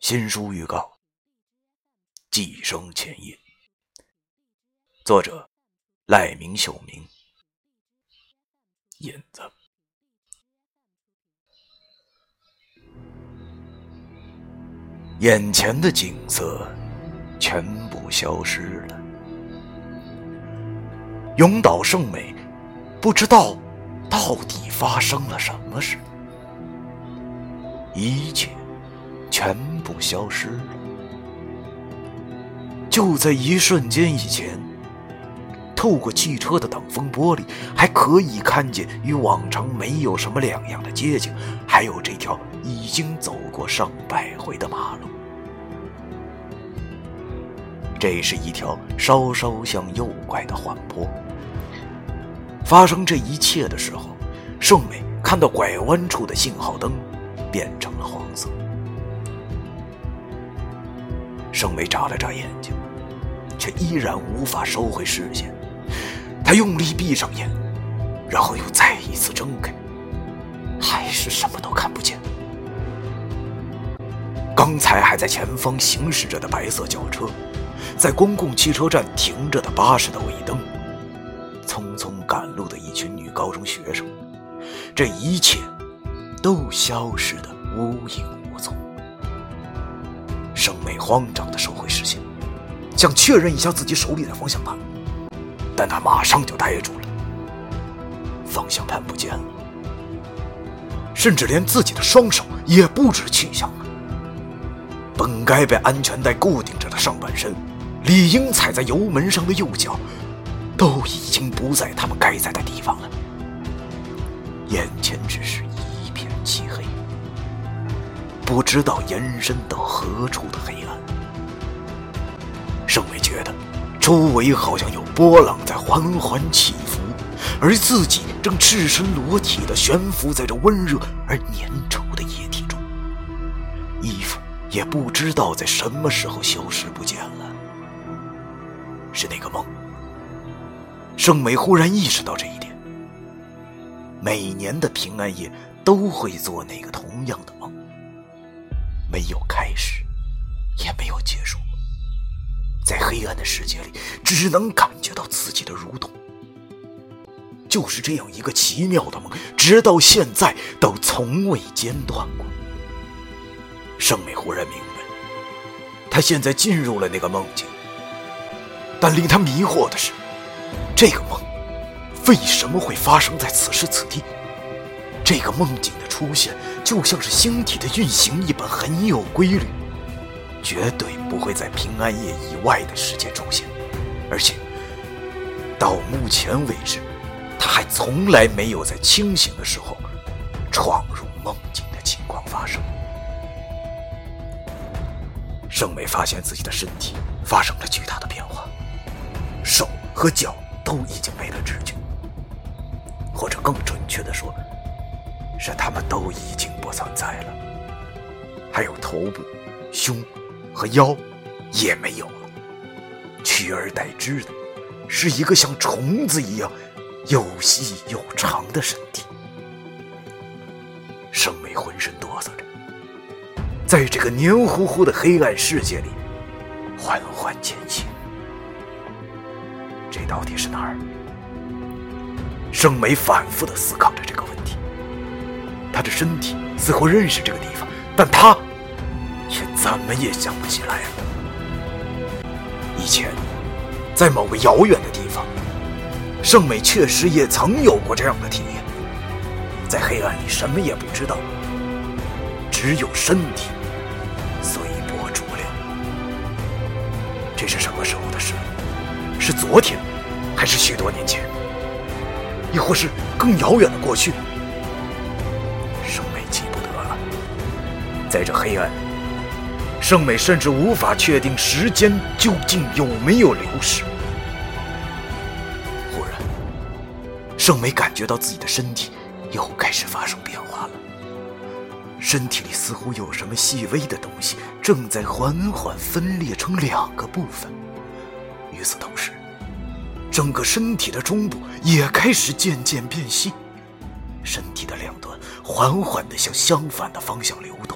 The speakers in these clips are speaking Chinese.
新书预告《寄生前夜》，作者赖明秀明，引子。眼前的景色全部消失了，永岛圣美不知道到底发生了什么事，一切。全消失了。就在一瞬间以前，透过汽车的挡风玻璃，还可以看见与往常没有什么两样的街景，还有这条已经走过上百回的马路。这是一条稍稍向右拐的缓坡。发生这一切的时候，盛美看到拐弯处的信号灯变成了黄色。盛美眨了眨眼睛，却依然无法收回视线。他用力闭上眼，然后又再一次睁开，还是什么都看不见。刚才还在前方行驶着的白色轿车，在公共汽车站停着的巴士的尾灯，匆匆赶路的一群女高中学生，这一切都消失的无影。慌张地收回视线，想确认一下自己手里的方向盘，但他马上就呆住了。方向盘不见了，甚至连自己的双手也不知去向了。本该被安全带固定着的上半身，理应踩在油门上的右脚，都已经不在他们该在的地方了。眼前只是一片漆黑。不知道延伸到何处的黑暗，盛美觉得周围好像有波浪在缓缓起伏，而自己正赤身裸体的悬浮在这温热而粘稠的液体中，衣服也不知道在什么时候消失不见了。是那个梦。盛美忽然意识到这一点，每年的平安夜都会做那个同样的梦。没有开始，也没有结束，在黑暗的世界里，只能感觉到自己的蠕动。就是这样一个奇妙的梦，直到现在都从未间断过。盛美忽然明白，他现在进入了那个梦境。但令他迷惑的是，这个梦为什么会发生在此时此地？这个梦境的出现。就像是星体的运行一般，很有规律，绝对不会在平安夜以外的时间出现。而且，到目前为止，他还从来没有在清醒的时候闯入梦境的情况发生。盛美发现自己的身体发生了巨大的变化，手和脚都已经没了知觉，或者更准确的说。是他们都已经不存在了，还有头部、胸和腰也没有了，取而代之的是一个像虫子一样又细又长的身体。盛美浑身哆嗦着，在这个黏糊糊的黑暗世界里缓缓前行。这到底是哪儿？盛美反复的思考着这个问题。他的身体似乎认识这个地方，但他却怎么也想不起来了。以前，在某个遥远的地方，盛美确实也曾有过这样的体验。在黑暗里，什么也不知道，只有身体随波逐流。这是什么时候的事？是昨天，还是许多年前？亦或是更遥远的过去？在这黑暗里，圣美甚至无法确定时间究竟有没有流逝。忽然，圣美感觉到自己的身体又开始发生变化了，身体里似乎有什么细微的东西正在缓缓分裂成两个部分。与此同时，整个身体的中部也开始渐渐变细，身体的两端缓缓地向相反的方向流动。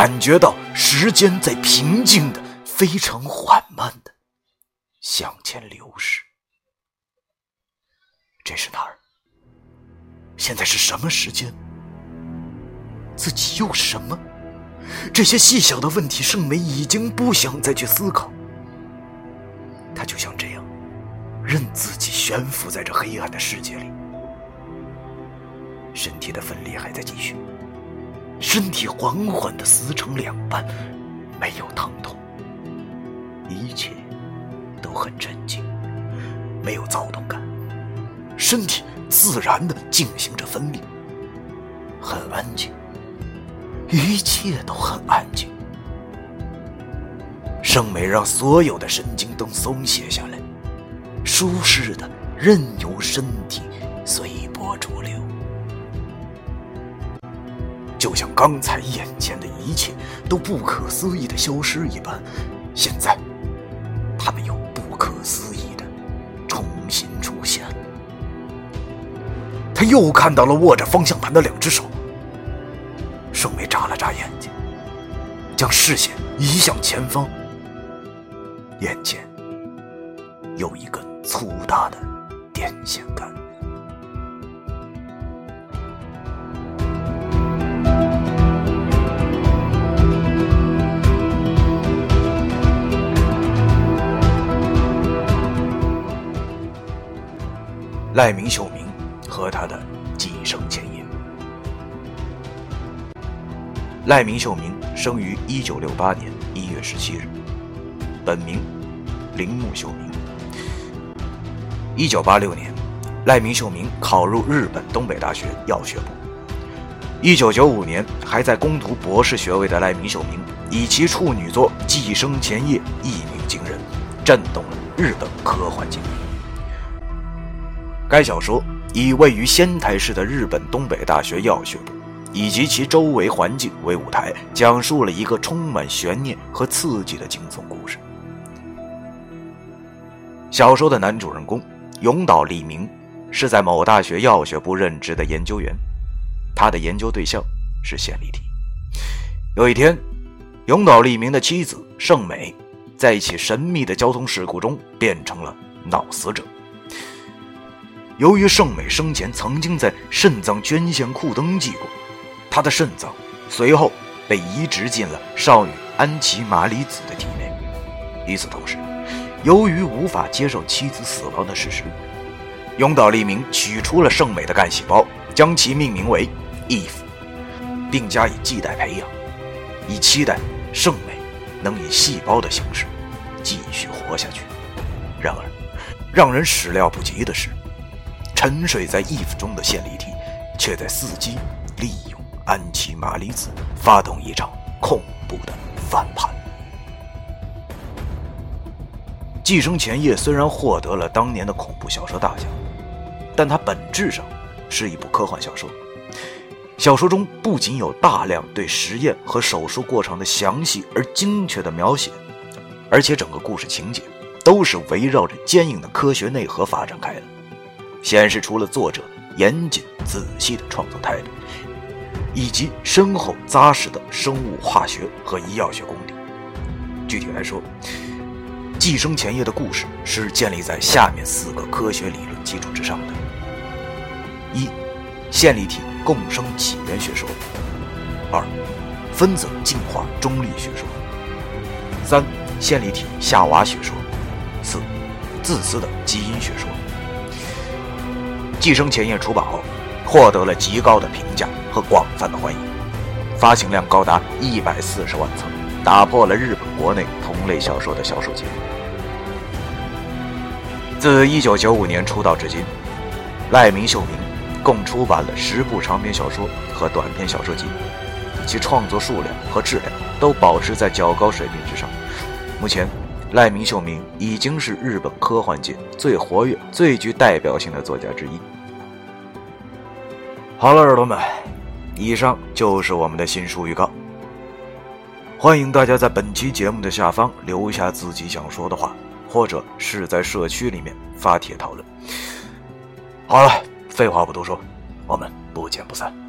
感觉到时间在平静的、非常缓慢的向前流逝。这是哪儿？现在是什么时间？自己又是什么？这些细小的问题，盛梅已经不想再去思考。他就像这样，任自己悬浮在这黑暗的世界里。身体的分裂还在继续，身体缓缓的撕成两半，没有疼痛，一切都很镇静，没有躁动感，身体自然的进行着分裂，很安静。一切都很安静，盛美让所有的神经都松懈下来，舒适的任由身体随波逐流，就像刚才眼前的一切都不可思议的消失一般，现在，他们又不可思议的重新出现了。他又看到了握着方向盘的两只手。盛梅眨了眨眼睛，将视线移向前方，眼前有一根粗大的电线杆。赖明秀明和他的寄生前夜。赖明秀明生于一九六八年一月十七日，本名铃木秀明。一九八六年，赖明秀明考入日本东北大学药学部。一九九五年，还在攻读博士学位的赖明秀明，以其处女作《寄生前夜》一鸣惊人，震动了日本科幻界。该小说以位于仙台市的日本东北大学药学部。以及其周围环境为舞台，讲述了一个充满悬念和刺激的惊悚故事。小说的男主人公永岛利明是在某大学药学部任职的研究员，他的研究对象是线粒体。有一天，永岛利明的妻子盛美在一起神秘的交通事故中变成了脑死者。由于盛美生前曾经在肾脏捐献库登记过。他的肾脏随后被移植进了少女安琪玛里子的体内。与此同时，由于无法接受妻子死亡的事实，永岛利明取出了圣美的干细胞，将其命名为 Eve，并加以系带培养，以期待圣美能以细胞的形式继续活下去。然而，让人始料不及的是，沉睡在 Eve 中的线粒体却在伺机利用。安琪玛里子发动一场恐怖的反叛。《寄生前夜》虽然获得了当年的恐怖小说大奖，但它本质上是一部科幻小说。小说中不仅有大量对实验和手术过程的详细而精确的描写，而且整个故事情节都是围绕着坚硬的科学内核发展开的，显示出了作者严谨仔细的创作态度。以及深厚扎实的生物化学和医药学功底。具体来说，《寄生前夜》的故事是建立在下面四个科学理论基础之上的：一、线粒体共生起源学说；二、分子进化中立学说；三、线粒体夏娃学说；四、自私的基因学说。《寄生前夜》出版后。获得了极高的评价和广泛的欢迎，发行量高达一百四十万册，打破了日本国内同类小说的销售记录。自一九九五年出道至今，赖明秀明共出版了十部长篇小说和短篇小说集，其创作数量和质量都保持在较高水平之上。目前，赖明秀明已经是日本科幻界最活跃、最具代表性的作家之一。好了，耳朵们，以上就是我们的新书预告。欢迎大家在本期节目的下方留下自己想说的话，或者是在社区里面发帖讨论。好了，废话不多说，我们不见不散。